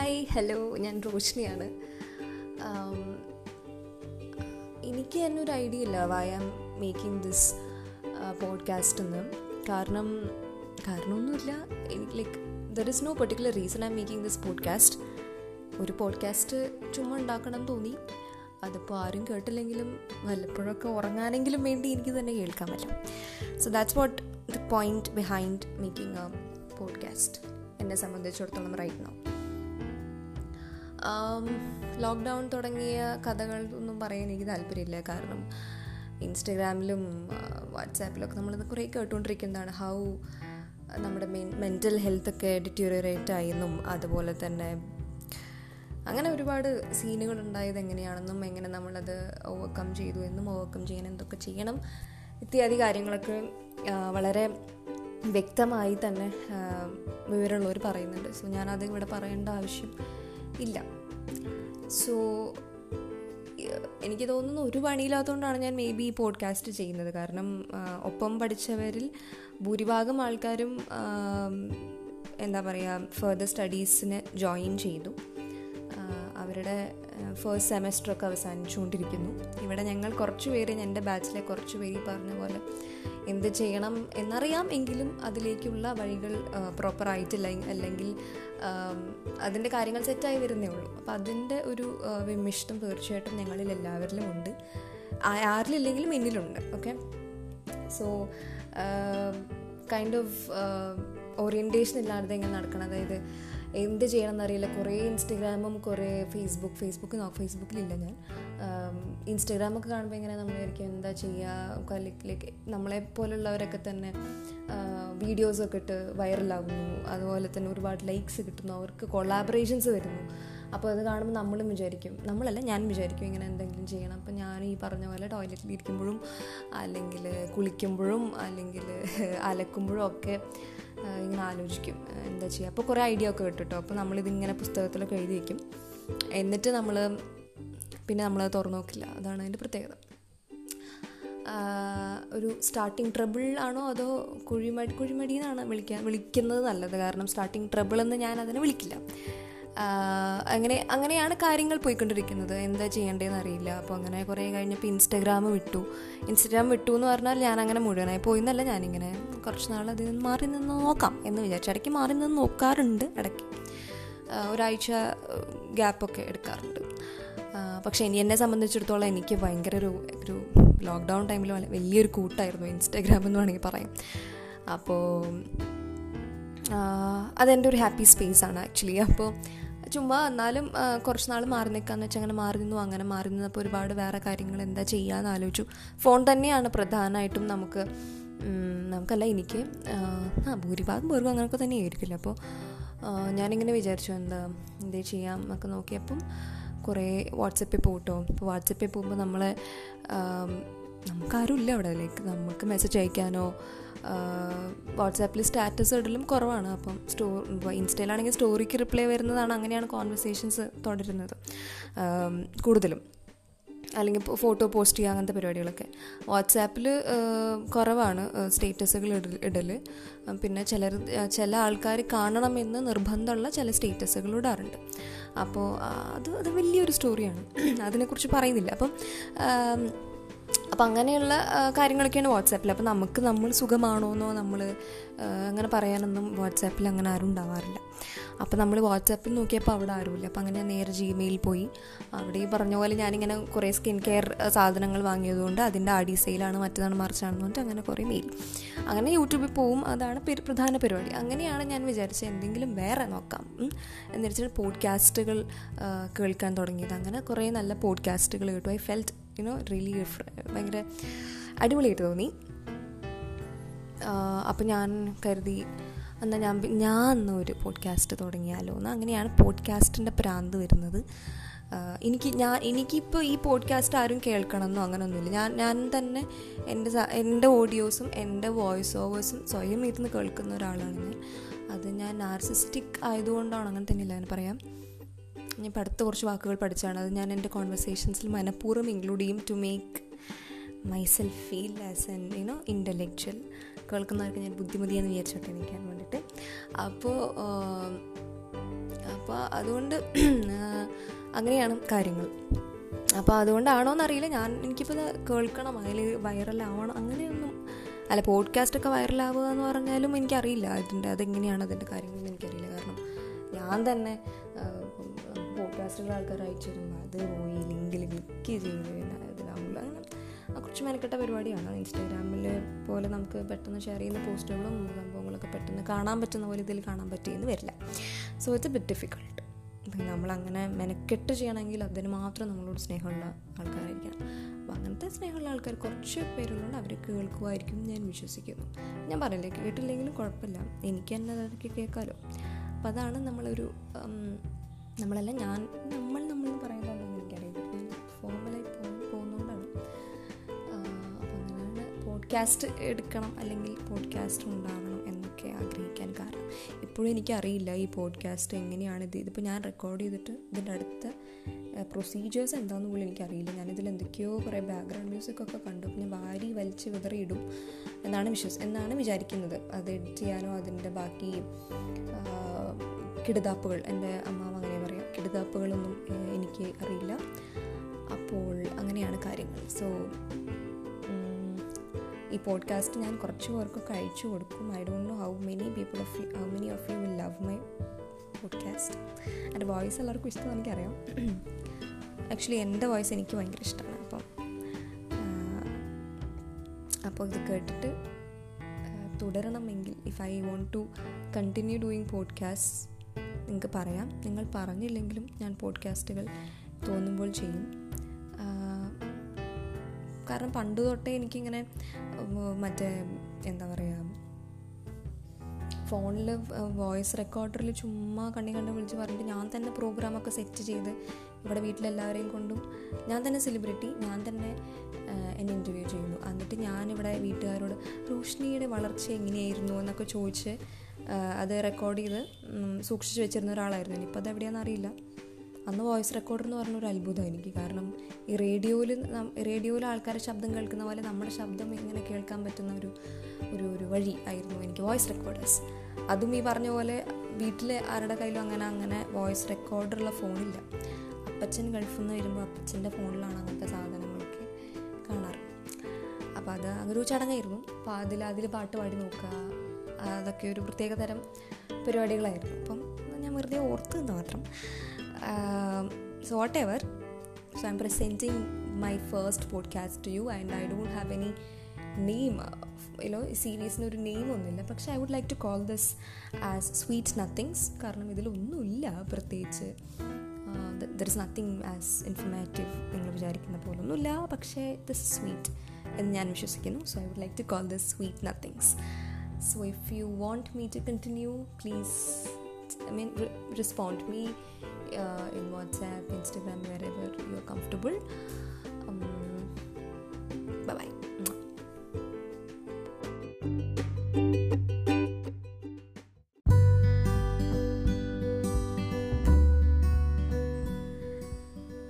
Hi hello ഞാൻ റോഷിനിയാണ്. ആം, എനിക്ക് തന്നെ ഒരു ഐഡിയ ഇല്ല why am making this podcast എന്ന് കാരണം കാരണമൊന്നുമില്ല. എനിക്ക് like there is no particular reason I'm making this podcast ഒരു പോഡ്കാസ്റ്റ് ചുമ്മാ ഉണ്ടാക്കണം തോന്നി. അതിപ്പോൾ ആരും കേട്ടില്ലെങ്കിലും വല്ലപ്പോഴൊക്കെ ഉറങ്ങാനെങ്കിലും വേണ്ടി എനിക്ക് തന്നെ കേൾക്കാൻ പറ്റും. So that's what the point behind making a podcast എന്നെ സംബന്ധിച്ചിടത്തോളം റൈറ്റ് നോ ലോക്ക്ഡൗൺ തുടങ്ങിയ കഥകൾ ഒന്നും പറയാൻ എനിക്ക് താല്പര്യമില്ല. കാരണം ഇൻസ്റ്റഗ്രാമിലും വാട്സാപ്പിലൊക്കെ നമ്മളിത് കുറേ കേട്ടുകൊണ്ടിരിക്കുന്നതാണ് ഹൗ നമ്മുടെ മെന്റൽ ഹെൽത്തൊക്കെ ഡിറ്റീരിയറേറ്റ് ആയെന്നും അതുപോലെ തന്നെ അങ്ങനെ ഒരുപാട് സീനുകൾ ഉണ്ടായത് എങ്ങനെയാണെന്നും എങ്ങനെ നമ്മളത് ഓവർകം ചെയ്തു എന്നും ഓവർകം ചെയ്യാൻ എന്തൊക്കെ ചെയ്യണം ഇത്യാദി കാര്യങ്ങളൊക്കെ വളരെ വ്യക്തമായി തന്നെ വിവരമുള്ളവർ പറയുന്നുണ്ട്. സോ ഞാനത് ഇവിടെ പറയേണ്ട ആവശ്യം ഇല്ല. സോ എനിക്ക് തോന്നുന്നു ഒരു പണിയില്ലാത്തതുകൊണ്ടാണ് ഞാൻ മേ ബി ഈ പോഡ്കാസ്റ്റ് ചെയ്യുന്നത്. കാരണം ഒപ്പം പഠിച്ചവരിൽ ഭൂരിഭാഗം ആൾക്കാരും എന്താ പറയുക ഫെർദർ സ്റ്റഡീസിന് ജോയിൻ ചെയ്തു. അവരുടെ ഫസ്റ്റ് സെമസ്റ്ററൊക്കെ അവസാനിച്ചുകൊണ്ടിരിക്കുന്നു. ഇവിടെ ഞങ്ങൾ കുറച്ച് പേര് എന്റെ ബാച്ചിലെ കുറച്ച് പേര് പറഞ്ഞ പോലെ എന്ത് ചെയ്യണം എന്നറിയാം എങ്കിലും അതിലേക്കുള്ള വഴികൾ പ്രോപ്പർ ആയിട്ടില്ല. അല്ലെങ്കിൽ അതിന്റെ കാര്യങ്ങൾ സെറ്റായി വരുന്നേ ഉള്ളൂ. അപ്പോൾ അതിന്റെ ഒരു വിമിഷ്ടം തീർച്ചയായിട്ടും ഞങ്ങളിൽ എല്ലാവരിലും ഉണ്ട്. ആരിലില്ലെങ്കിലും എന്നിലുണ്ട്. Okay so kind of orientation ഇല്ലാതെ എങ്ങനെ നടക്കണം. അതായത് എന്ത് ചെയ്യണം എന്നറിയില്ല കുറേ ഇൻസ്റ്റഗ്രാമും കുറേ ഫേസ്ബുക്ക് ഫേസ്ബുക്ക് ഫേസ്ബുക്കിലില്ല ഞാൻ. ഇൻസ്റ്റഗ്രാമൊക്കെ കാണുമ്പോൾ ഇങ്ങനെ നമ്മൾ വിചാരിക്കും എന്താ ചെയ്യുക ലൈക്ക് നമ്മളെ പോലുള്ളവരൊക്കെ തന്നെ വീഡിയോസൊക്കെ ഇട്ട് വൈറലാകുന്നു. അതുപോലെ തന്നെ ഒരുപാട് ലൈക്സ് കിട്ടുന്നു. അവർക്ക് കൊളാബറേഷൻസ് വരുന്നു. അപ്പോൾ അത് കാണുമ്പോൾ നമ്മളും വിചാരിക്കും. നമ്മളല്ല ഞാൻ വിചാരിക്കും ഇങ്ങനെ എന്തെങ്കിലും ചെയ്യണം. അപ്പോൾ ഞാൻ ഈ പറഞ്ഞ പോലെ ടോയ്ലറ്റിൽ ഇരിക്കുമ്പോഴും അല്ലെങ്കിൽ കുളിക്കുമ്പോഴും അല്ലെങ്കിൽ അലക്കുമ്പോഴും ഒക്കെ ഇങ്ങനെ ആലോചിക്കും എന്താ ചെയ്യുക അപ്പോൾ കുറേ ഐഡിയ ഒക്കെ കിട്ടും അപ്പോൾ നമ്മളിതിങ്ങനെ പുസ്തകത്തിലൊക്കെ എഴുതി വയ്ക്കും എന്നിട്ട് നമ്മൾ പിന്നെ നമ്മൾ തുറന്നു നോക്കില്ല. അതാണ് അതിന്റെ പ്രത്യേകത. ഒരു സ്റ്റാർട്ടിങ് ട്രബിൾ ആണോ അതോ കുഴിമടി കുഴിമടി എന്നാണ് വിളിക്കാൻ വിളിക്കുന്നത് നല്ലത്? കാരണം സ്റ്റാർട്ടിങ് ട്രബിൾ എന്ന് ഞാൻ അതിനെ വിളിക്കില്ല. അങ്ങനെ അങ്ങനെയാണ് കാര്യങ്ങൾ പോയിക്കൊണ്ടിരിക്കുന്നത്. എന്താ ചെയ്യേണ്ടതെന്ന് അറിയില്ല. അപ്പോൾ അങ്ങനെ കുറേ കഴിഞ്ഞപ്പോൾ ഇൻസ്റ്റാഗ്രാം വിട്ടു. ഇൻസ്റ്റാഗ്രാം വിട്ടു എന്ന് പറഞ്ഞാൽ ഞാൻ അങ്ങനെ മുഴുവനായി പോയി എന്നല്ല ഞാനിങ്ങനെ കുറച്ച് നാൾ അതിൽ നിന്ന് മാറി നിന്ന് നോക്കാം എന്ന് വിചാരിച്ചു. ഇടയ്ക്ക് മാറി നിന്ന് നോക്കാറുണ്ട് ഇടയ്ക്ക്. ഒരാഴ്ച ഗ്യാപ്പൊക്കെ എടുക്കാറുണ്ട്. പക്ഷേ ഇനി എന്നെ സംബന്ധിച്ചിടത്തോളം എനിക്ക് ഭയങ്കര ഒരു ഒരു ലോക്ക്ഡൗൺ ടൈമിൽ വലിയൊരു കൂട്ടായിരുന്നു ഇൻസ്റ്റാഗ്രാം എന്ന് വേണമെങ്കിൽ പറയാം. അപ്പോൾ അതെന്റെ ഒരു ഹാപ്പി സ്പേസ് ആണ് ആക്ച്വലി. അപ്പോൾ ചുമ്മാ എന്നാലും കുറച്ച് നാൾ മാറി നിൽക്കാന്ന് വെച്ചാൽ അങ്ങനെ മാറി നിന്നു അങ്ങനെ മാറി നിന്നപ്പോൾ ഒരുപാട് വേറെ കാര്യങ്ങൾ എന്താ ചെയ്യാന്ന് ആലോചിച്ചു. ഫോൺ തന്നെയാണ് പ്രധാനമായിട്ടും നമുക്ക് നമുക്കല്ല എനിക്ക് ആ, ഭൂരിഭാഗം പേർക്കും അങ്ങനെയൊക്കെ തന്നെ ആയിരിക്കില്ല അപ്പോൾ ഞാനിങ്ങനെ വിചാരിച്ചു എന്താ എന്തേ ചെയ്യാം എന്നൊക്കെ നോക്കിയപ്പം കുറേ വാട്സപ്പിൽ പോട്ടോ. ഇപ്പോൾ വാട്സപ്പിൽ പോകുമ്പോൾ നമ്മളെ നമുക്കാരും ഇല്ല അവിടെ. ലൈക്ക് നമുക്ക് മെസ്സേജ് അയക്കാനോ വാട്സാപ്പിൽ സ്റ്റാറ്റസ് ഇടലും കുറവാണ്. അപ്പം സ്റ്റോ ഇൻസ്റ്റയിലാണെങ്കിൽ സ്റ്റോറിക്ക് റിപ്ലൈ വരുന്നതാണ്. അങ്ങനെയാണ് കോൺവെർസേഷൻസ് തുടരുന്നത്. കൂടുതലും. അല്ലെങ്കിൽ ഫോട്ടോ പോസ്റ്റ് ചെയ്യുക അങ്ങനത്തെ പരിപാടികളൊക്കെ. വാട്സാപ്പിൽ കുറവാണ് സ്റ്റേറ്റസുകൾ ഇടൽ പിന്നെ ചിലർ ചില ആൾക്കാർ കാണണമെന്ന് നിർബന്ധമുള്ള ചില സ്റ്റേറ്റസുകൾ ഇടാറുണ്ട്. അപ്പോൾ അത് അത് വലിയൊരു സ്റ്റോറിയാണ്. അതിനെക്കുറിച്ച് പറയുന്നില്ല. അപ്പം അപ്പം അങ്ങനെയുള്ള കാര്യങ്ങളൊക്കെയാണ് വാട്സാപ്പിൽ അപ്പം നമുക്ക് നമ്മൾ സുഖമാണോന്നോ നമ്മൾ അങ്ങനെ പറയാനൊന്നും വാട്സാപ്പിൽ അങ്ങനെ ആരും ഉണ്ടാവാറില്ല. അപ്പം നമ്മൾ വാട്സാപ്പിൽ നോക്കിയപ്പോൾ അവിടെ ആരുമില്ല. അപ്പം അങ്ങനെ നേരെ ജിമെയിൽ പോയി. അവിടെ ഈ പറഞ്ഞ പോലെ ഞാനിങ്ങനെ കുറേ സ്കിൻ കെയർ സാധനങ്ങൾ വാങ്ങിയതുകൊണ്ട് അതിന്റെ ആഡി സെയിലാണ് മറ്റേതാണ് മറിച്ചാണെന്ന് പറഞ്ഞിട്ട് അങ്ങനെ കുറേ മെയിൽ അങ്ങനെ യൂട്യൂബിൽ പോവും. അതാണ് പെരു- പ്രധാന പരിപാടി. അങ്ങനെയാണ് ഞാൻ വിചാരിച്ചത് എന്തെങ്കിലും വേറെ നോക്കാം. എന്ന് വെച്ചാൽ പോഡ്കാസ്റ്റുകൾ കേൾക്കാൻ തുടങ്ങിയത്. അങ്ങനെ കുറേ നല്ല പോഡ്കാസ്റ്റുകൾ കേട്ടു. ഐ ഫെൽറ്റ് യുനോ റിയലി ഭയങ്കര അടിപൊളിയായിട്ട് തോന്നി. അപ്പോൾ ഞാൻ കരുതി എന്നാൽ ഞാൻ ഞാൻ ഒരു പോഡ്കാസ്റ്റ് തുടങ്ങിയാലോ എന്ന്. അങ്ങനെയാണ് പോഡ്കാസ്റ്റിന്റെ പ്രാന്ത് വരുന്നത്. എനിക്ക് ഞാൻ എനിക്കിപ്പോൾ ഈ പോഡ്കാസ്റ്റ് ആരും കേൾക്കണമെന്നോ അങ്ങനെയൊന്നുമില്ല ഞാൻ ഞാൻ തന്നെ എന്റെ എന്റെ ഓഡിയോസും എന്റെ വോയിസ് ഓവേഴ്സും സ്വയം ഇരുന്ന് കേൾക്കുന്ന ഒരാളാണ് ഞാൻ. അത് ഞാൻ നാർസിസ്റ്റിക് ആയതുകൊണ്ടാണ് അങ്ങനെ തന്നെയല്ല ഞാൻ പറയാം. ഞാൻ അടുത്ത കുറച്ച് വാക്കുകൾ പഠിച്ചാണ്. അത് ഞാൻ എന്റെ കോൺവെർസേഷൻസിൽ മനഃപൂർവം ഇൻക്ലൂഡ് ചെയ്യും to make myself feel as an you know intellectual കേൾക്കുന്നവർക്ക് ഞാൻ ബുദ്ധിമതിയെന്ന് വിചാരിച്ചോട്ടെ നിൽക്കാൻ വേണ്ടിയിട്ട്. അപ്പോൾ അപ്പോൾ അതുകൊണ്ട് അങ്ങനെയാണ് കാര്യങ്ങൾ. അപ്പോൾ അതുകൊണ്ടാണോ എന്നറിയില്ല. ഞാൻ എനിക്കിപ്പോൾ ഇത് കേൾക്കണം. അതിൽ വൈറലാവണം അങ്ങനെയൊന്നും അല്ല പോഡ്കാസ്റ്റൊക്കെ വൈറലാവുക എന്ന് പറഞ്ഞാലും എനിക്കറിയില്ല. അതിന്റെ അതെങ്ങനെയാണ് അതിന്റെ കാര്യങ്ങളെന്ന് എനിക്കറിയില്ല. കാരണം ഞാൻ തന്നെ പോഡ്കാസ്റ്റുകൾ ആൾക്കാർ അയച്ചിരുന്നു. അത് പോയി ലിങ്കിൽ ക്ലിക്ക് ചെയ്ത് ഇതിലാവില്ല അങ്ങനെ കുറച്ച് മെനക്കെട്ട പരിപാടിയാണ്. ഇൻസ്റ്റാഗ്രാമിൽ പോലെ നമുക്ക് പെട്ടെന്ന് ഷെയർ ചെയ്യുന്ന പോസ്റ്റുകളും സംഭവങ്ങളൊക്കെ പെട്ടെന്ന് കാണാൻ പറ്റുന്ന പോലെ ഇതിൽ കാണാൻ പറ്റിയെന്ന് വരില്ല. സോ ഇറ്റ്സ് ബിറ്റ് ഡിഫിക്കൾട്ട് നമ്മളങ്ങനെ മെനക്കെട്ട് ചെയ്യണമെങ്കിൽ അതിന് മാത്രം നമ്മളോട് സ്നേഹമുള്ള ആൾക്കാരായിരിക്കണം. അപ്പോൾ അങ്ങനത്തെ സ്നേഹമുള്ള ആൾക്കാർ കുറച്ച് പേരുള്ളതുകൊണ്ട് അവർ കേൾക്കുമായിരിക്കും ഞാൻ വിശ്വസിക്കുന്നു. ഞാൻ പറയില്ലേ കേട്ടില്ലെങ്കിലും കുഴപ്പമില്ല. എനിക്ക് തന്നെ അതൊക്കെ കേൾക്കാമല്ലോ അപ്പോൾ അതാണ് നമ്മളൊരു നമ്മളല്ല ഞാൻ നമ്മൾ നമ്മൾ പറയുന്നതുകൊണ്ടാണ് എനിക്കറിയില്ല. ഞാൻ ഫോർമലായി പോകുന്നതുകൊണ്ടാണ് അപ്പോൾ അങ്ങനെയാണ് പോഡ്കാസ്റ്റ് എടുക്കണം അല്ലെങ്കിൽ പോഡ്കാസ്റ്റ് ഉണ്ടാകണം എന്നൊക്കെ ആഗ്രഹിക്കാൻ കാരണം. ഇപ്പോഴും എനിക്കറിയില്ല ഈ പോഡ്കാസ്റ്റ് എങ്ങനെയാണ് ഇത്. ഇതിപ്പോൾ ഞാൻ റെക്കോർഡ് ചെയ്തിട്ട് ഇതിന്റെ അടുത്ത പ്രൊസീജിയേഴ്സ് എന്താണെന്ന് പോലും എനിക്കറിയില്ല. ഞാനിതിൽ എന്തൊക്കെയോ കുറേ ബാക്ക്ഗ്രൗണ്ട് മ്യൂസിക് ഒക്കെ കണ്ടു. പിന്നെ വാരി വലിച്ച് വിതറിയിടും എന്നാണ് വിശ്വസ് എന്നാണ് വിചാരിക്കുന്നത്. അത് എഡിറ്റ് ചെയ്യാനോ അതിന്റെ ബാക്കി കിടുതാപ്പുകൾ എന്റെ അമ്മാവ് അങ്ങനെ പറയാം. കിടുതാപ്പുകളൊന്നും എനിക്ക് അറിയില്ല. അപ്പോൾ അങ്ങനെയാണ് കാര്യങ്ങൾ. സോ ഈ പോഡ്കാസ്റ്റ് ഞാൻ കുറച്ച് പേർക്കൊക്കെ അയച്ചു കൊടുക്കും. I don't know how many people of you how many of you will love my podcast എന്റെ വോയിസ് എല്ലാവർക്കും ഇഷ്ടം എനിക്കറിയാം. ആക്ച്വലി എന്റെ വോയിസ് എനിക്ക് ഭയങ്കര ഇഷ്ടമാണ്. അപ്പം അപ്പോൾ ഇത് കേട്ടിട്ട് തുടരണമെങ്കിൽ if I want to continue doing podcast നിങ്ങൾക്ക് പറയാം. നിങ്ങൾ പറഞ്ഞില്ലെങ്കിലും ഞാൻ പോഡ്കാസ്റ്റുകൾ തോന്നുമ്പോൾ ചെയ്യും. കാരണം പണ്ട് തൊട്ടേ എനിക്കിങ്ങനെ മറ്റേ എന്താ പറയുക ഫോണിൽ വോയിസ് റെക്കോർഡറിൽ ചുമ്മാ കണ്ണി കണ്ട് വിളിച്ച് പറഞ്ഞിട്ട് ഞാൻ തന്നെ പ്രോഗ്രാമൊക്കെ സെറ്റ് ചെയ്ത് ഇവിടെ വീട്ടിലെല്ലാവരെയും കൊണ്ടും ഞാൻ തന്നെ സെലിബ്രിറ്റി ഞാൻ തന്നെ എന്നെ ഇന്റർവ്യൂ ചെയ്യുന്നു. എന്നിട്ട് ഞാനിവിടെ വീട്ടുകാരോട് റോഷ്നിയുടെ വളർച്ച എങ്ങനെയായിരുന്നു? എന്നൊക്കെ ചോദിച്ച് അത് റെക്കോർഡ് ചെയ്ത് സൂക്ഷിച്ച് വെച്ചിരുന്ന ഒരാളായിരുന്നു ഇനിയിപ്പോൾ അത് എവിടെയാണെന്ന് അറിയില്ല. അന്ന് വോയിസ് റെക്കോർഡർ എന്ന് പറഞ്ഞ ഒരു അത്ഭുതം എനിക്ക്. കാരണം ഈ റേഡിയോയിൽ റേഡിയോയിൽ ആൾക്കാരുടെ ശബ്ദം കേൾക്കുന്ന പോലെ നമ്മുടെ ശബ്ദം ഇങ്ങനെ കേൾക്കാൻ പറ്റുന്ന ഒരു ഒരു ഒരു വഴി ആയിരുന്നു എനിക്ക് വോയിസ് റെക്കോർഡേഴ്സ് അതും ഈ പറഞ്ഞ പോലെ വീട്ടിൽ ആരുടെ കയ്യിലും അങ്ങനെ അങ്ങനെ വോയിസ് റെക്കോർഡറുള്ള ഫോണില്ല. അപ്പച്ചൻ ഗൾഫിൽ നിന്ന് വരുമ്പോൾ അപ്പച്ചന്റെ ഫോണിലാണ് അങ്ങനത്തെ സാധനങ്ങളൊക്കെ കാണാറ്. അപ്പോൾ അത് അങ്ങനൊരു ചടങ്ങായിരുന്നു. അപ്പോൾ അതിൽ അതിൽ പാട്ട് പാടി നോക്കുക. അതൊക്കെ ഒരു പ്രത്യേക തരം പരിപാടികളായിരുന്നു. അപ്പം ഞാൻ വെറുതെ ഓർത്ത് എന്ന് മാത്രം. Ever so I'm presenting my first podcast to you and I don't have any name you know സീരീസിന് ഒരു നെയിം ഒന്നുമില്ല. പക്ഷേ I would like to call this as sweet nothings കാരണം ഇതിലൊന്നുമില്ല പ്രത്യേകിച്ച്. There is nothing as informative നിങ്ങൾ വിചാരിക്കുന്ന പോലെ ഒന്നുമില്ല. പക്ഷേ ദിസ് സ്വീറ്റ് എന്ന് ഞാൻ വിശ്വസിക്കുന്നു. So I would like to call this sweet nothings So if you want me to continue please I mean, re- respond me uh, in WhatsApp, Instagram, wherever you're comfortable. Um, bye bye.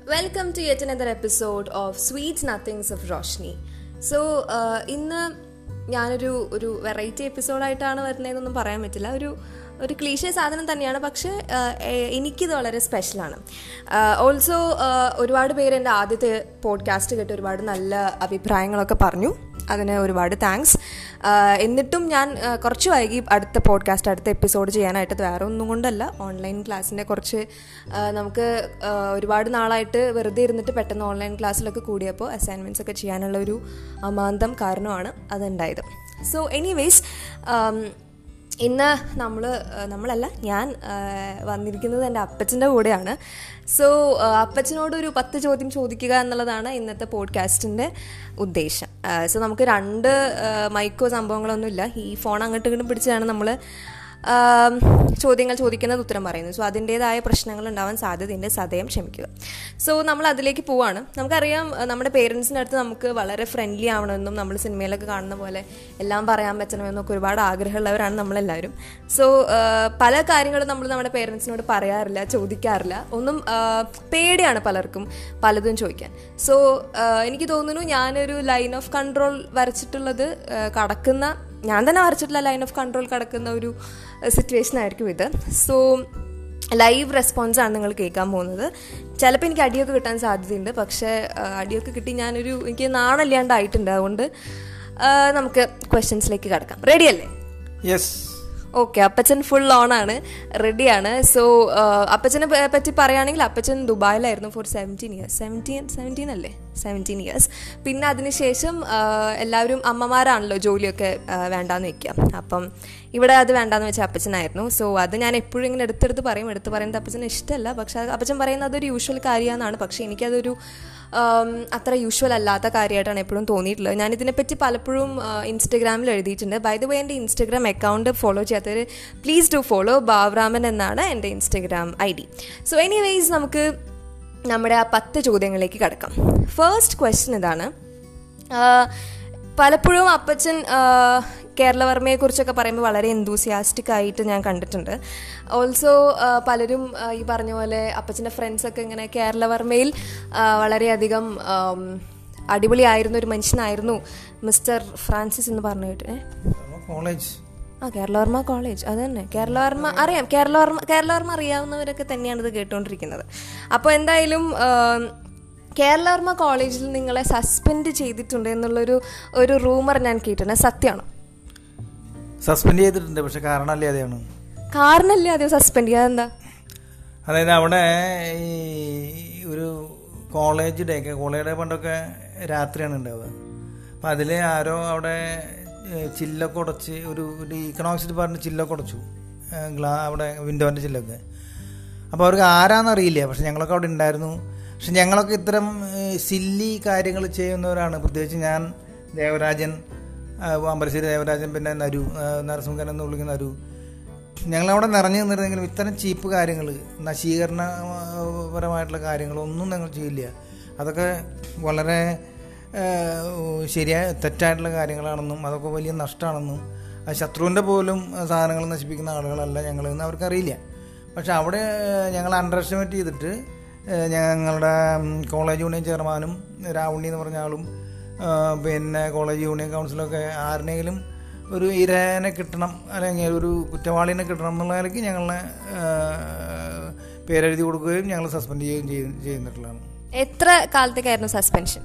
Welcome to yet another episode of sweet nothings of Roshni so ഇന്ന് ഞാനൊരു ഒരു variety എപ്പിസോഡായിട്ടാണ് വരുന്നതെന്നൊന്നും പറയാൻ പറ്റില്ല. ഒരു ഒരു cliché സാധനം തന്നെയാണ് പക്ഷേ എനിക്കിത് വളരെ സ്പെഷ്യലാണ് ഓൾസോ ഒരുപാട് പേര് എന്റെ ആദ്യത്തെ പോഡ്കാസ്റ്റ് കേട്ട് ഒരുപാട് നല്ല അഭിപ്രായങ്ങളൊക്കെ പറഞ്ഞു. അതിന് ഒരുപാട് താങ്ക്സ്. എന്നിട്ടും ഞാൻ കുറച്ച് വൈകി അടുത്ത പോഡ്കാസ്റ്റ് അടുത്ത എപ്പിസോഡ് ചെയ്യാനായിട്ട് വേറെ ഒന്നും കൊണ്ടല്ല. ഓൺലൈൻ ക്ലാസ്സിന്റെ കുറച്ച് നമുക്ക് ഒരുപാട് നാളായിട്ട് വെറുതെ ഇരുന്നിട്ട് പെട്ടെന്ന് ഓൺലൈൻ ക്ലാസ്സിലൊക്കെ കൂടിയപ്പോൾ അസൈൻമെന്റ്സ് ഒക്കെ ചെയ്യാനുള്ള ഒരു അമാന്തം കാരണമാണ് അതുണ്ടായത്. സോ എനിവേസ് ഇന്ന് നമ്മൾ നമ്മളല്ല ഞാൻ വന്നിരിക്കുന്നത് എന്റെ അപ്പച്ചന്റെ കൂടെയാണ്. സോ അപ്പച്ചനോട് ഒരു പത്ത് ചോദ്യം ചോദിക്കുക എന്നുള്ളതാണ് ഇന്നത്തെ പോഡ്കാസ്റ്റിന്റെ ഉദ്ദേശം. സോ നമുക്ക് രണ്ട് മൈക്കോ സംഭവങ്ങളൊന്നുമില്ല. ഈ ഫോൺ അങ്ങോട്ട് ഇങ്ങോട്ടും പിടിച്ചാണ് നമ്മൾ ചോദ്യങ്ങൾ ചോദിക്കുന്നത് ഉത്തരം പറയുന്നു. സോ അതിന്റേതായ പ്രശ്നങ്ങൾ ഉണ്ടാവാൻ സാധ്യതയുണ്ട്. സദയം ക്ഷമിക്കുക. സോ നമ്മൾ അതിലേക്ക് പോവാണ്. നമുക്കറിയാം നമ്മുടെ പേരൻസിന്റെ അടുത്ത് നമുക്ക് വളരെ ഫ്രണ്ട്ലി ആവണമെന്നും നമ്മൾ സിനിമയിലൊക്കെ കാണുന്ന പോലെ എല്ലാം പറയാൻ പറ്റണമെന്നൊക്കെ ഒരുപാട് ആഗ്രഹമുള്ളവരാണ് നമ്മളെല്ലാവരും. സോ പല കാര്യങ്ങളും നമ്മൾ നമ്മുടെ പേരൻസിനോട് പറയാറില്ല ചോദിക്കാറില്ല. ഒന്നും പേടിയാണ് പലർക്കും പലതും ചോദിക്കാൻ. സോ എനിക്ക് തോന്നുന്നു ഞാനൊരു ലൈൻ ഓഫ് കൺട്രോൾ വരച്ചിട്ടുള്ളത് കടക്കുന്ന ഞാൻ തന്നെ വരച്ചിട്ടുള്ള ലൈൻ ഓഫ് കൺട്രോൾ കിടക്കുന്ന ഒരു സിറ്റുവേഷൻ ആയിരിക്കും ഇത്. സോ ലൈവ് റെസ്പോൺസ് ആണ് നിങ്ങൾ കേൾക്കാൻ പോകുന്നത്. ചിലപ്പോൾ എനിക്ക് അടിയൊക്കെ കിട്ടാൻ സാധ്യതയുണ്ട്. പക്ഷേ അടിയൊക്കെ കിട്ടി ഞാനൊരു എനിക്ക് നാണല്ലാണ്ടായിട്ടുണ്ട്. അതുകൊണ്ട് നമുക്ക് ക്വസ്റ്റ്യൻസിലേക്ക് കിടക്കാം. റെഡി അല്ലേ? യെസ് ഓക്കെ അപ്പച്ചൻ ഫുൾ ഓൺ ആണ് റെഡിയാണ് സോ അപ്പച്ചനെ പ- പറ്റി പറയുകയാണെങ്കിൽ അപ്പച്ചൻ ദുബായിലായിരുന്നു for seventeen years seventeen seventeen അല്ലേ? സെവന്റീൻ ഇയേഴ്സ് പിന്നെ അതിനുശേഷം ആ, എല്ലാവരും അമ്മമാരാണല്ലോ ജോലിയൊക്കെ ആ, വേണ്ടാന്ന് വെക്കുക അപ്പം ഇവിടെ അത് വേണ്ടാന്ന് വെച്ചാൽ അപ്പച്ചനായിരുന്നു. സോ അത് ഞാൻ എപ്പോഴും ഇങ്ങനെ എടുത്തെടുത്ത് പറയും. എടുത്ത് പറയുന്നത് അപ്പച്ചന് ഇഷ്ടമല്ല പക്ഷെ അപ്പച്ചൻ പറയുന്നത് അതൊരു യൂഷ്വൽ കാര്യമാണെന്നാണ് പക്ഷേ എനിക്കതൊരു അത്ര യൂഷ്വൽ അല്ലാത്ത കാര്യമായിട്ടാണ് എപ്പോഴും തോന്നിയിട്ടുള്ളത്. ഞാൻ ഇതിനെപ്പറ്റി പലപ്പോഴും ഇൻസ്റ്റഗ്രാമിൽ എഴുതിയിട്ടുണ്ട്. ബൈ ദ വേ എന്റെ ഇൻസ്റ്റഗ്രാം അക്കൗണ്ട് ഫോളോ ചെയ്യാത്തവർ പ്ലീസ് ഡു ഫോളോ ബാബ്രാമൻ എന്നാണ് എന്റെ Instagram I D. So anyways നമുക്ക് നമ്മുടെ ആ പത്ത് ചോദ്യങ്ങളിലേക്ക് കിടക്കാം. ഫസ്റ്റ് ക്വസ്റ്റ്യൻ ഇതാണ് പലപ്പോഴും അപ്പച്ചൻ കേരളവർമ്മയെ കുറിച്ചൊക്കെ പറയുമ്പോൾ വളരെ എന്തൂസിയാസ്റ്റിക് ആയിട്ട് ഞാൻ കണ്ടിട്ടുണ്ട്. ഓൾസോ പലരും ഈ പറഞ്ഞ പോലെ അപ്പച്ചന്റെ ഫ്രണ്ട്സൊക്കെ ഇങ്ങനെ കേരളവർമ്മയിൽ വളരെയധികം അടിപൊളിയായിരുന്ന ഒരു മനുഷ്യനായിരുന്നു മിസ്റ്റർ ഫ്രാൻസിസ് എന്ന് പറഞ്ഞു കേട്ടേ കോളേജ് ആ കേരളവർമ്മ കോളേജ് അത് തന്നെ. കേരളവർമ്മ അറിയാം. കേരളവർമ്മ കേരളവർമ്മ അറിയാവുന്നവരൊക്കെ തന്നെയാണ് ഇത് കേട്ടുകൊണ്ടിരിക്കുന്നത് അപ്പോൾ എന്തായാലും കേരളവർമ്മ കോളേജിൽ നിങ്ങളെ സസ്പെൻഡ് ചെയ്തിട്ടുണ്ട് എന്നുള്ളൊരു ഒരു റൂമർ ഞാൻ കേട്ടിട്ടുണ്ട്. സത്യമാണോ? സസ്പെൻഡ് ചെയ്തിട്ടുണ്ട് പക്ഷെ കാരണമല്ലാതെയാണ്. കാരണമല്ലാതെ സസ്പെൻഡ് ചെയ്യാൻ എന്താ? അതായത് അവിടെ ഈ ഒരു കോളേജ് ഡേ കോളേജ് ഡേ പണ്ടൊക്കെ രാത്രിയാണ് ഉണ്ടാവുക. അപ്പം അതിൽ ആരോ അവിടെ ചില്ലൊക്കെ ഉടച്ച് ഒരു ഒരു ഇക്കണോമിക്സ് ഡിപ്പാർട്ട്മെന്റ് ചില്ലൊക്കെ ഉടച്ചു. ഗ്ലാ അവിടെ വിൻഡോന്റെ ചില്ലൊക്കെ. അപ്പോൾ അവർക്ക് ആരാന്നറിയില്ല പക്ഷെ ഞങ്ങളൊക്കെ അവിടെ ഉണ്ടായിരുന്നു. പക്ഷെ ഞങ്ങളൊക്കെ ഇത്തരം സില്ലി കാര്യങ്ങൾ ചെയ്യുന്നവരാണ്. പ്രത്യേകിച്ച് ഞാൻ ദേവരാജൻ അമ്പലശ്ശേരി ദേവരാജൻ പിന്നെ നരു നരസിംഹൻ എന്ന് വിളിക്കുന്ന നരു. ഞങ്ങളവിടെ നിറഞ്ഞു നിന്നിരുന്നെങ്കിലും ഇത്തരം ചീപ്പ് കാര്യങ്ങൾ നശീകരണപരമായിട്ടുള്ള കാര്യങ്ങളൊന്നും ഞങ്ങൾ ചെയ്യില്ല. അതൊക്കെ വളരെ ശരിയായ തെറ്റായിട്ടുള്ള കാര്യങ്ങളാണെന്നും അതൊക്കെ വലിയ നഷ്ടമാണെന്നും ശത്രുവിന്റെ പോലും സാധനങ്ങൾ നശിപ്പിക്കുന്ന ആളുകളല്ല ഞങ്ങളെന്ന് അവർക്കറിയില്ല. പക്ഷെ അവിടെ ഞങ്ങൾ അണ്ടർ എസ്റ്റിമേറ്റ് ചെയ്തിട്ട് ഞങ്ങളുടെ കോളേജ് യൂണിയൻ ചെയർമാനും രാവുണ്ണി എന്ന് പറഞ്ഞ ആളും പിന്നെ കോളേജ് യൂണിയൻ കൗൺസിലൊക്കെ ആരുടെയെങ്കിലും ഒരു ഇരനെ കിട്ടണം അല്ലെങ്കിൽ ഒരു കുറ്റവാളിനെ കിട്ടണം എന്നുള്ള നിലയ്ക്ക് ഞങ്ങളെ പേരെഴുതി കൊടുക്കുകയും ഞങ്ങൾ സസ്പെൻഡ് ചെയ്യുകയും ചെയ്യ- ചെയ്യുന്നിട്ടുള്ളതാണ്. എത്ര കാലത്തേക്കായിരുന്നു സസ്പെൻഷൻ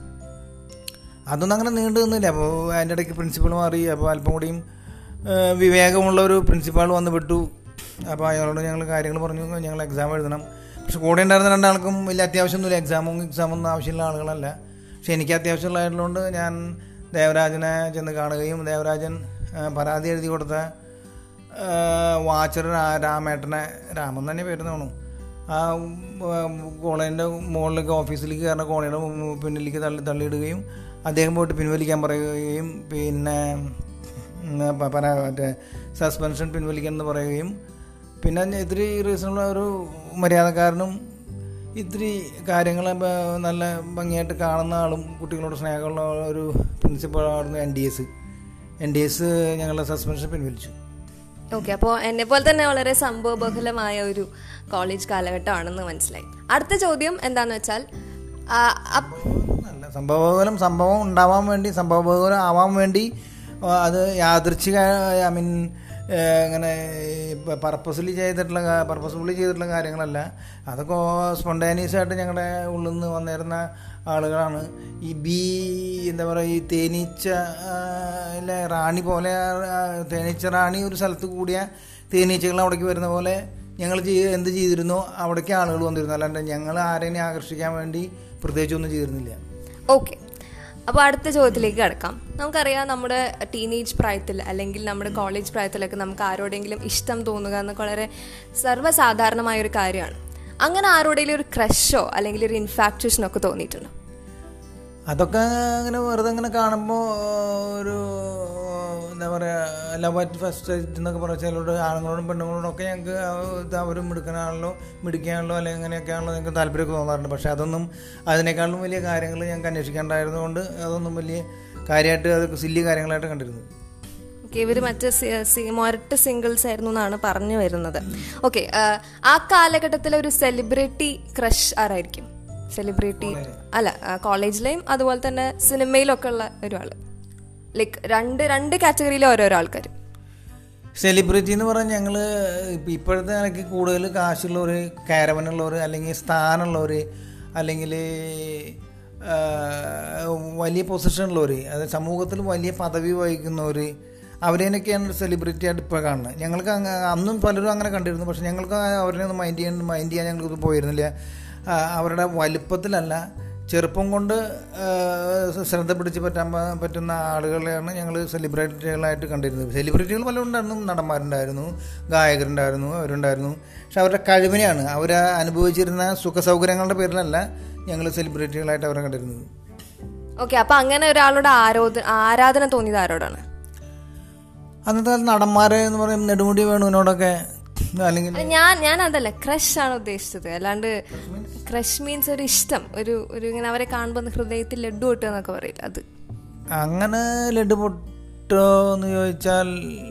അതൊന്നും അങ്ങനെ നീണ്ടു നിന്നില്ല. അപ്പോൾ അതിന്റെ ഇടയ്ക്ക് പ്രിൻസിപ്പൾ മാറി അപ്പോൾ അല്പം കൂടിയും വിവേകമുള്ള ഒരു പ്രിൻസിപ്പാൾ വന്ന് വിട്ടു അപ്പോൾ അയാളോട് ഞങ്ങൾ കാര്യങ്ങൾ പറഞ്ഞു ഞങ്ങൾ എക്സാം എഴുതണം. പക്ഷെ കൂടെ ഉണ്ടായിരുന്ന രണ്ടാൾക്കും വലിയ അത്യാവശ്യമൊന്നുമില്ല. എക്സാമും എക്സാമൊന്നും ആവശ്യമുള്ള ആളുകളല്ല. പക്ഷെ എനിക്ക് അത്യാവശ്യമുള്ളതായതുകൊണ്ട് ഞാൻ ദേവരാജനെ ചെന്ന് കാണുകയും ദേവരാജൻ പരാതി എഴുതി കൊടുത്ത വാച്ചർ രാമേട്ടനെ രാമൻ തന്നെ പേരുന്നാണു ആ കോളേജിന്റെ മുകളിലേക്ക് ഓഫീസിലേക്ക് കയറുന്ന കോളേജിന്റെ പിന്നിലേക്ക് തള്ളി തള്ളിയിടുകയും അദ്ദേഹം പോയിട്ട് പിൻവലിക്കാൻ പറയുകയും പിന്നെ മറ്റേ സസ്പെൻഷൻ പിൻവലിക്കാൻ എന്ന് പറയുകയും പിന്നെ ഇത്തിരി റീസണുള്ള ഒരു മര്യാദക്കാരനും ഇത്തിരി കാര്യങ്ങൾ നല്ല ഭംഗിയായിട്ട് കാണുന്ന ആളും കുട്ടികളോട് സ്നേഹമുള്ള ഒരു പ്രിൻസിപ്പളായിരുന്നു N D S N D S ഞങ്ങളുടെ സസ്പെൻഷൻ പിൻവലിച്ചു. ഓക്കെ അപ്പോൾ എന്നെ പോലെ തന്നെ വളരെ സംഭവബഹുലമായ ഒരു കോളേജ് കാലഘട്ടമാണെന്ന് മനസ്സിലായി. അടുത്ത ചോദ്യം എന്താന്ന് വെച്ചാൽ സംഭവബഹുലം സംഭവം ഉണ്ടാവാൻ വേണ്ടി സംഭവബഹുലം ആവാൻ വേണ്ടി അത് യാദൃച്ഛിക ഐ മീൻ ഇങ്ങനെ പർപ്പസ്ലി ചെയ്തിട്ടുള്ള പർപ്പസ്ഫുള്ളി ചെയ്തിട്ടുള്ള കാര്യങ്ങളല്ല. അതൊക്കെ സ്പോണ്ടാനിയസ് ആയിട്ട് ഞങ്ങളുടെ ഉള്ളിൽ നിന്ന് വന്നിരുന്ന ആളുകളാണ്. ഈ ബി എന്താ പറയുക ഈ തേനീച്ച അല്ലെ റാണി പോലെ തേനീച്ച റാണി ഒരു സ്ഥലത്ത് കൂടിയ തേനീച്ചകൾ അവിടേക്ക് വരുന്ന പോലെ ഞങ്ങൾ ചെയ്ത് എന്ത് ചെയ്തിരുന്നോ അവിടേക്ക് ആളുകൾ വന്നിരുന്നു. അല്ലാണ്ട് ഞങ്ങൾ ആരെയും ആകർഷിക്കാൻ വേണ്ടി പ്രത്യേകിച്ചൊന്നും ചെയ്തിരുന്നില്ല. ഓക്കെ അപ്പോൾ അടുത്ത ചോദ്യത്തിലേക്ക് കിടക്കാം. നമുക്കറിയാം നമ്മുടെ ടീനേജ് പ്രായത്തിൽ അല്ലെങ്കിൽ നമ്മുടെ കോളേജ് പ്രായത്തിലൊക്കെ നമുക്ക് ആരോടെങ്കിലും ഇഷ്ടം തോന്നുക എന്നൊക്കെ വളരെ സർവസാധാരണമായ ഒരു കാര്യമാണ്. അങ്ങനെ ആരോടെങ്കിലും ഒരു ക്രഷോ അല്ലെങ്കിൽ ഒരു ഇൻഫാക്ച്വേഷനോ ഒക്കെ തോന്നിയിട്ടുണ്ടോ? അതൊക്കെ അങ്ങനെ വെറുതെ അങ്ങനെ കാണുമ്പോൾ ഒരു എന്താ പറയുക ലവ് അറ്റ് ഫസ്റ്റ് സൈറ്റ് എന്നൊക്കെ പറഞ്ഞ ചിലരോട് ആണുങ്ങളോടും പെണ്ണുങ്ങളോടും ഒക്കെ ഞങ്ങൾക്ക് ഇത് അവരും മിടുക്കനാണല്ലോ മിടിക്കാണല്ലോ അല്ലെങ്കിൽ എങ്ങനെയൊക്കെയാണല്ലോ ഞങ്ങൾക്ക് താല്പര്യമൊക്കെ തോന്നാറുണ്ട്. പക്ഷേ അതൊന്നും അതിനേക്കാളും വലിയ കാര്യങ്ങൾ ഞങ്ങൾക്ക് അന്വേഷിക്കേണ്ടായിരുന്നതുകൊണ്ട് അതൊന്നും വലിയ കാര്യമായിട്ട് അത് സില്ലി കാര്യങ്ങളായിട്ട് കണ്ടിരുന്നു. ഇവർ മറ്റ് മൊരട്ട് സിംഗിൾസ് ആയിരുന്നു എന്നാണ് പറഞ്ഞു വരുന്നത്. ഓക്കെ ആ കാലഘട്ടത്തിലെ ഒരു സെലിബ്രിറ്റി ക്രഷ് ആരായിരിക്കും? സെലിബ്രിറ്റി അല്ല കോളേജിലെയും അതുപോലെ തന്നെ സിനിമയിലൊക്കെ ഉള്ള ഒരാൾ ലൈക്ക് രണ്ട് രണ്ട് കാറ്റഗറിയിലെ ഓരോരോ ആൾക്കാർ സെലിബ്രിറ്റി എന്ന് പറഞ്ഞാൽ ഞങ്ങൾ ഇപ്പോഴത്തെ നിലയ്ക്ക് കൂടുതൽ കാശുള്ളവർ കാരവനുള്ളവർ അല്ലെങ്കിൽ സ്ഥാനമുള്ളവർ അല്ലെങ്കിൽ വലിയ പൊസിഷനുള്ളവർ അത് സമൂഹത്തിൽ വലിയ പദവി വഹിക്കുന്നവർ അവരേനൊക്കെയാണ് സെലിബ്രിറ്റി ആയിട്ട് ഇപ്പോൾ കാണുന്നത് ഞങ്ങൾക്ക് അന്നും പലരും അങ്ങനെ കണ്ടിരുന്നു. പക്ഷെ ഞങ്ങൾക്ക് അവരെ ഒന്നും മൈൻഡ് ചെയ്യാൻ മൈൻഡ് ചെയ്യാൻ ഞങ്ങൾക്ക് പോയിരുന്നില്ല. അവരുടെ വലുപ്പത്തിലല്ല ചെറുപ്പം കൊണ്ട് ശ്രദ്ധ പിടിച്ച് പറ്റാൻ പറ്റുന്ന ആളുകളെയാണ് ഞങ്ങൾ സെലിബ്രിറ്റികളായിട്ട് കണ്ടിരുന്നത്. സെലിബ്രിറ്റികൾ പല ഉണ്ടായിരുന്നു നടന്മാരുണ്ടായിരുന്നു ഗായകരുണ്ടായിരുന്നു അവരുണ്ടായിരുന്നു. പക്ഷെ അവരുടെ കഴിവിനെയാണ് അവർ അനുഭവിച്ചിരുന്ന സുഖ സൗകര്യങ്ങളുടെ പേരിലല്ല ഞങ്ങൾ സെലിബ്രിറ്റികളായിട്ട് അവരെ കണ്ടിരുന്നത്. ഓക്കെ അപ്പോൾ അങ്ങനെ ഒരാളുടെ ആരോധ ആരാധന തോന്നിയത് ആരോടാണ്? അന്നത്തെ നടന്മാരെ എന്ന് പറയുമ്പോൾ നെടുമുടി വേണുവിനോടൊക്കെ അല്ലെങ്കിൽ ഞാൻ ഞാൻ അതല്ല ക്രഷ് ആണ് ഉദ്ദേശിച്ചത്. അല്ലാണ്ട് ക്രഷ് മീൻസ് ഒരു ഇഷ്ടം. ഒരു ഒരു ഇങ്ങനെ അവരെ കാണുമ്പോൾ ഹൃദയത്തിൽ ലഡു പൊട്ടുക എന്നൊക്കെ പറയില്ല അത്. അങ്ങനെ ലഡു പൊട്ടോ എന്ന് ചോദിച്ചാൽ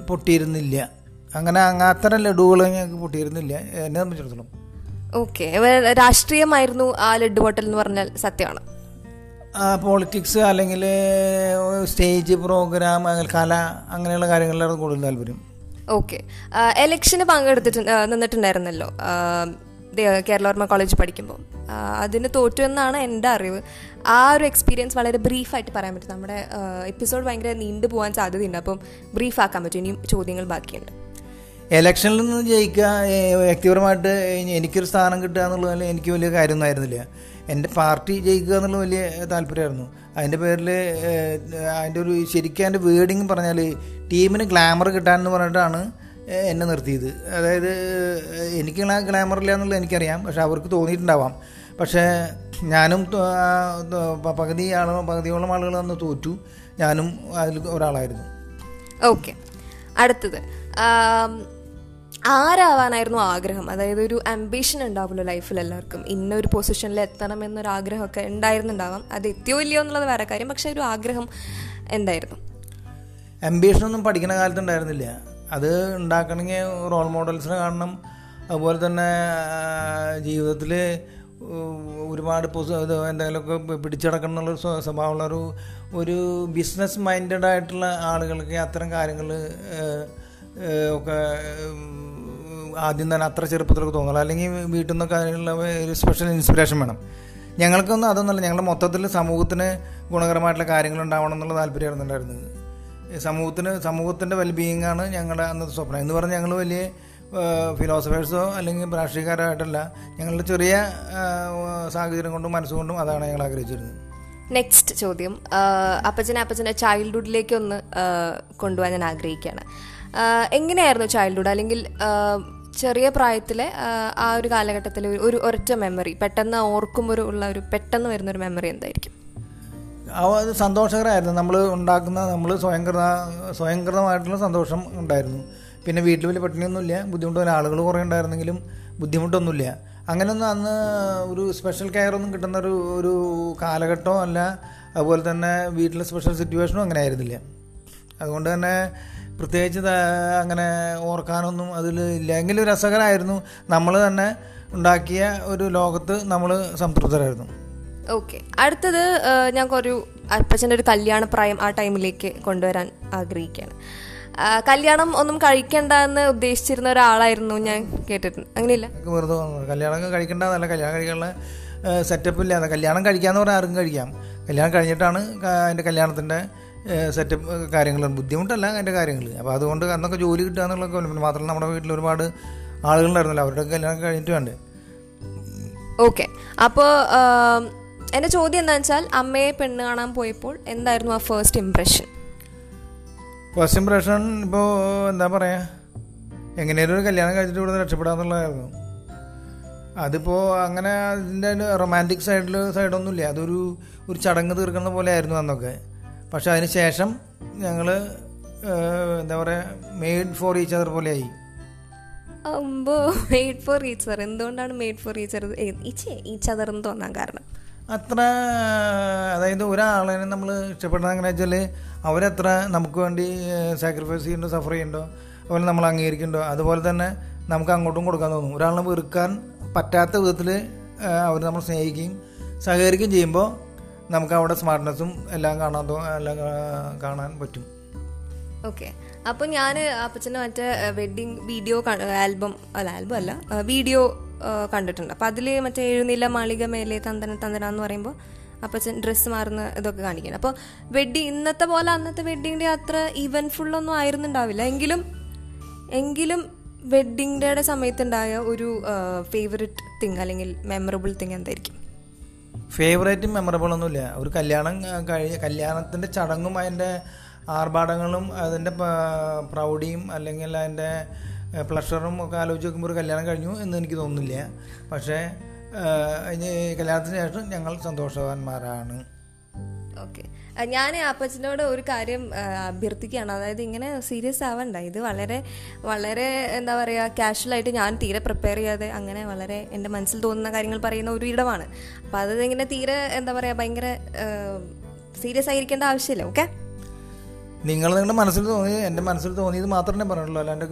പൊട്ടിയിരുന്നില്ല. അങ്ങനെ അങ്ങ- അത്തരം ലഡുകൾ ഞങ്ങൾക്ക് പൊട്ടിയിരുന്നില്ല. എന്നെ സംബന്ധിച്ചിടത്തോളം. ഓക്കെ രാഷ്ട്രീയമായിരുന്നു ആ ലഡു പൊട്ടൽ എന്ന് പറഞ്ഞാൽ സത്യമാണ്. പോളിറ്റിക്സ് അല്ലെങ്കിൽ സ്റ്റേജ് പ്രോഗ്രാം അല്ലെങ്കിൽ കല അങ്ങനെയുള്ള കാര്യങ്ങളിലാണ് കൂടുതൽ താല്പര്യം. ഓക്കെ എലക്ഷന് പങ്കെടുത്തിട്ട് ആ, നിന്നിട്ടുണ്ടായിരുന്നല്ലോ. കേരളവർമ്മ കോളേജ് പഠിക്കുമ്പോൾ അതിന് തോറ്റു എന്നാണ് എന്റെ അറിവ്. ആ ഒരു എക്സ്പീരിയൻസ് വളരെ ബ്രീഫായിട്ട് പറയാൻ പറ്റും. നമ്മുടെ എപ്പിസോഡ് ഭയങ്കര നീണ്ടു പോകാൻ സാധ്യതയുണ്ട്. അപ്പം ബ്രീഫ് ആക്കാൻ പറ്റും. ഇനിയും ചോദ്യങ്ങൾ ബാക്കിയുണ്ട്. എലക്ഷനിൽ നിന്ന് ജയിക്കുക വ്യക്തിപരമായിട്ട് എനിക്കൊരു സ്ഥാനം കിട്ടുക എന്നുള്ളതിൽ എനിക്ക് വലിയ കാര്യമൊന്നും ആയിരുന്നില്ല. എന്റെ പാർട്ടി ജയിക്കുക എന്നുള്ള വലിയ താല്പര്യമായിരുന്നു. അതിന്റെ പേരിൽ അതിന്റെ ഒരു ശരിക്കും അതിന്റെ വേർഡിങ് പറഞ്ഞാൽ ടീമിന് ഗ്ലാമർ കിട്ടാനെന്ന് പറഞ്ഞിട്ടാണ് എന്നെ നിർത്തിയത്. അതായത് എനിക്ക് ഗ്ലാമർ ഇല്ല എന്നുള്ളത് എനിക്കറിയാം. പക്ഷെ അവർക്ക് തോന്നിയിട്ടുണ്ടാവാം. പക്ഷേ ഞാനും പകുതി ആൾ പകുതിയോളം ആളുകൾ അന്ന് തോറ്റു. ഞാനും അതിൽ ഒരാളായിരുന്നു. ഓക്കെ. അടുത്തത്. ആരാവാനായിരുന്നു ആഗ്രഹം? അതായത് ഒരു അംബിഷൻ ഉണ്ടാവുമല്ലോ ലൈഫിൽ എല്ലാവർക്കും. ഇന്നൊരു പൊസിഷനിൽ എത്തണം എന്നൊരു ആഗ്രഹമൊക്കെ ഉണ്ടായിരുന്നുണ്ടാവാം. അത് എത്തിയോ ഇല്ലയോ എന്നുള്ളത് വേറെ കാര്യം. പക്ഷെ ഒരു ആഗ്രഹം എന്തായിരുന്നു? അംബിഷനൊന്നും പഠിക്കുന്ന കാലത്ത് ഉണ്ടായിരുന്നില്ല. അത് ഉണ്ടാക്കണമെങ്കിൽ റോൾ മോഡൽസിനെ കാണണം. അതുപോലെ തന്നെ ജീവിതത്തിൽ ഒരുപാട് ഇത് എന്തെങ്കിലുമൊക്കെ പിടിച്ചടക്കണം എന്നുള്ളൊരു സ്വ- സ്വഭാവമുള്ള ഒരു ഒരു ബിസിനസ് മൈൻഡഡ് ആയിട്ടുള്ള ആളുകൾക്ക് അത്തരം കാര്യങ്ങൾ ഒക്കെ ആദ്യം തന്നെ അത്ര ചെറുപ്പത്തിലൊക്കെ തോന്നുള്ളൂ അല്ലെങ്കിൽ വീട്ടിൽ നിന്നൊക്കെ അതിനുള്ള ഒരു സ്പെഷ്യൽ ഇൻസ്പിറേഷൻ വേണം. ഞങ്ങൾക്കൊന്നും അതൊന്നുമല്ല. ഞങ്ങളുടെ മൊത്തത്തിൽ സമൂഹത്തിന് ഗുണകരമായിട്ടുള്ള കാര്യങ്ങൾ ഉണ്ടാവണം എന്നുള്ള താല്പര്യമായിരുന്നു ഉണ്ടായിരുന്നത്. സമൂഹത്തിന് സമൂഹത്തിന്റെ വെൽബീയിങ് ആണ് ഞങ്ങളുടെ അന്നത്തെ സ്വപ്നം. എന്ന് പറഞ്ഞാൽ ഞങ്ങൾ വലിയ ഫിലോസഫേഴ്സോ അല്ലെങ്കിൽ രാഷ്ട്രീയക്കാരായിട്ടല്ല. ഞങ്ങളുടെ ചെറിയ സാഹചര്യം കൊണ്ടും മനസ്സുകൊണ്ടും അതാണ് ഞങ്ങൾ ആഗ്രഹിച്ചിരുന്നത്. നെക്സ്റ്റ് ചോദ്യം. അപ്പച്ചൻ അപ്പച്ചനെ ചൈൽഡ്ഹുഡിലേക്ക് ഒന്ന് കൊണ്ടുപോകാൻ ഞാൻ ആഗ്രഹിക്കുകയാണ്. എങ്ങനെയായിരുന്നു ചൈൽഡ്ഹുഡ് അല്ലെങ്കിൽ ചെറിയ പ്രായത്തിലെ ആ ഒരു കാലഘട്ടത്തിലെ ഒരു- ഒരു ഒരൊറ്റ മെമ്മറി പെട്ടെന്ന് ഓർക്കുമ്പോൾ ഉള്ള ഒരു പെട്ടെന്ന് വരുന്ന ഒരു മെമ്മറി എന്തായിരിക്കും? അത് സന്തോഷകരമായിരുന്നു. നമ്മൾ ഉണ്ടാക്കുന്ന നമ്മൾ സ്വയംകൃത സ്വയംകൃതമായിട്ടുള്ള സന്തോഷം ഉണ്ടായിരുന്നു. പിന്നെ വീട്ടിൽ വലിയ പട്ടിണിയൊന്നുമില്ല. ബുദ്ധിമുട്ട് ആളുകൾ കുറേ ഉണ്ടായിരുന്നെങ്കിലും ബുദ്ധിമുട്ടൊന്നുമില്ല. അങ്ങനെയൊന്നും അന്ന് ഒരു സ്പെഷ്യൽ കെയർ ഒന്നും കിട്ടുന്ന ഒരു ഒരു കാലഘട്ടമോ അല്ല അതുപോലെ തന്നെ വീട്ടിലെ സ്പെഷ്യൽ സിറ്റുവേഷനും അങ്ങനെ ആയിരുന്നില്ല. അതുകൊണ്ട് തന്നെ പ്രത്യേകിച്ച് അങ്ങനെ ഓർക്കാനൊന്നും അതിൽ ഇല്ല. എങ്കിലും രസകരമായിരുന്നു നമ്മൾ തന്നെ ഉണ്ടാക്കിയ ഒരു ലോകത്ത് നമ്മൾ സംതൃപ്തരായിരുന്നു. ഓക്കെ. അടുത്തത് ഞാൻ കുറച്ച് ഒരു അപ്പച്ചന്റെ ഒരു കല്യാണ പ്രായം ആ ടൈമിലേക്ക് കൊണ്ടുവരാൻ ആഗ്രഹിക്കുകയാണ്. കല്യാണം ഒന്നും കഴിക്കണ്ട എന്ന് ഉദ്ദേശിച്ചിരുന്ന ഒരാളായിരുന്നു ഞാൻ കേട്ടിട്ടുണ്ട് അങ്ങനെയില്ല? വെറുതെ കല്യാണം കഴിക്കേണ്ടതല്ല കല്യാണം കഴിക്കാനുള്ള സെറ്റപ്പ് ഇല്ല. കല്യാണം കഴിക്കാന്ന് പറഞ്ഞാൽ ആർക്കും കഴിക്കാം. കല്യാണം കഴിഞ്ഞിട്ടാണ് അതിന്റെ കല്യാണത്തിന്റെ സെറ്റപ്പ് കാര്യങ്ങളും ബുദ്ധിമുട്ടല്ല അതിന്റെ കാര്യങ്ങൾ അപ്പോൾ അതുകൊണ്ട് അന്നൊക്കെ ജോലി കിട്ടുക എന്നുള്ളതൊക്കെ പിന്നെ മാത്രമല്ല നമ്മുടെ വീട്ടിൽ ഒരുപാട് ആളുകളുണ്ടായിരുന്നല്ലോ. അവരുടെ കല്യാണം കഴിഞ്ഞിട്ട് വേണ്ടേ? ഓക്കെ. അപ്പോൾ എന്റെ ചോദ്യം എന്താണെന്ന് വെച്ചാൽ അമ്മയെ പെണ്ണ് കാണാൻ പോയപ്പോൾ എന്തായിരുന്നു ആ ഫസ്റ്റ് ഇംപ്രഷൻ ഫസ്റ്റ് ഇംപ്രഷൻ ഇപ്പോൾ എന്താ പറയുക എങ്ങനെയാലും ഒരു കല്യാണം കഴിച്ചിട്ട് ഇവിടെ രക്ഷപ്പെടാന്നുള്ളതായിരുന്നു. അതിപ്പോൾ അങ്ങനെ അതിന്റെ റൊമാന്റിക് സൈഡിൽ സൈഡൊന്നുമില്ല അതൊരു ഒരു ചടങ്ങ് തീർക്കുന്ന പോലെ ആയിരുന്നു അന്നൊക്കെ. പക്ഷെ അതിന് ശേഷം ഞങ്ങൾ എന്താ പറയുക മെയ്ഡ് ഫോർ ഈച്ച് അതർ പോലെയായി. അമ്പോ മെയ്ഡ് ഫോർ ഈച്ചർ എന്തുകൊണ്ടാണ് മെയ്ഡ് ഫോർ ഈച്ചർ ഈച്ചേ എന്ന് തോന്നാൻ കാരണം. അത്ര അതായത് ഒരാളെ നമ്മൾ ഇഷ്ടപ്പെടുന്നത് അങ്ങനെ വെച്ചാൽ അവരത്ര നമുക്ക് വേണ്ടി സാക്രിഫൈസ് ചെയ്യുന്നുണ്ടോ സഫർ ചെയ്യുന്നുണ്ടോ അതുപോലെ നമ്മൾ അംഗീകരിക്കുന്നുണ്ടോ അതുപോലെ തന്നെ നമുക്ക് അങ്ങോട്ടും കൊടുക്കാൻ തോന്നും. ഒരാളിനെ വെറുക്കാൻ പറ്റാത്ത വിധത്തിൽ അവർ നമ്മൾ സ്നേഹിക്കുകയും സഹകരിക്കുകയും ചെയ്യുമ്പോൾ നമുക്ക് അവിടെ സ്മാർട്ട്നെസ്സും എല്ലാം കാണാൻ എല്ലാം കാണാൻ പറ്റും. ഓക്കെ അപ്പോൾ ഞാൻ അപ്പച്ചന്റെ മറ്റേ വെഡ്ഡിങ് വീഡിയോ ആൽബം അല്ല ആൽബം അല്ല വീഡിയോ കണ്ടിട്ടുണ്ട്. അപ്പോൾ അതിൽ മറ്റേ എഴുന്നില്ല മാളിക മേലെ തന്തന തന്തന എന്ന് പറയുമ്പോൾ അപ്പച്ചൻ ഡ്രസ്സ് മാറുന്ന ഇതൊക്കെ കാണിക്കണം അപ്പോൾ വെഡ്ഡിങ് ഇന്നത്തെ പോലെ അന്നത്തെ വെഡ്ഡിങ്ങിന്റെ അത്ര ഈവൻഫുൾ ഒന്നും ആയിരുന്നുണ്ടാവില്ല. എങ്കിലും എങ്കിലും വെഡ്ഡിങ് ഡേയുടെ സമയത്തുണ്ടായ ഒരു ഫേവററ്റ് തിങ് അല്ലെങ്കിൽ മെമ്മറബിൾ തിങ് എന്തായിരിക്കും? ഫേവറേറ്റ് മെമ്മറബിൾ ഒന്നുമില്ല. ഒരു കല്യാണം കഴിഞ്ഞ കല്യാണത്തിന്റെ ചടങ്ങും അതിന്റെ ആർഭാടങ്ങളും അതിന്റെ പ്രൗഢിയും അല്ലെങ്കിൽ അതിന്റെ പ്ലഷറും ഒക്കെ ആലോചിച്ച് നോക്കുമ്പോൾ ഒരു കല്യാണം കഴിഞ്ഞു എന്ന് എനിക്ക് തോന്നുന്നില്ല. പക്ഷേ കല്യാണത്തിന് ശേഷം ഞങ്ങൾ സന്തോഷവാന്മാരാണ്. ഓക്കെ ഞാൻ അപ്പച്ചനോട് ഒരു കാര്യം അഭ്യർത്ഥിക്കുകയാണ്. അതായത് ഇങ്ങനെ സീരിയസ് ആവണ്ട. ഇത് വളരെ വളരെ എന്താ പറയുക കാഷ്വലായിട്ട് ഞാൻ തീരെ പ്രിപ്പയർ ചെയ്യാതെ അങ്ങനെ വളരെ എന്റെ മനസ്സിൽ തോന്നുന്ന കാര്യങ്ങൾ പറയുന്ന ഒരു ഇടമാണ്. അപ്പം അത് ഇങ്ങനെ തീരെ എന്താ പറയുക ഭയങ്കര സീരിയസ് ആയിരിക്കേണ്ട ആവശ്യമില്ല. ഓക്കെ നിങ്ങൾ നിങ്ങളുടെ മനസ്സിൽ തോന്നി എന്റെ മനസ്സിൽ തോന്നിയത് മാത്രമേ പറഞ്ഞുള്ളൂ അല്ലാണ്ട്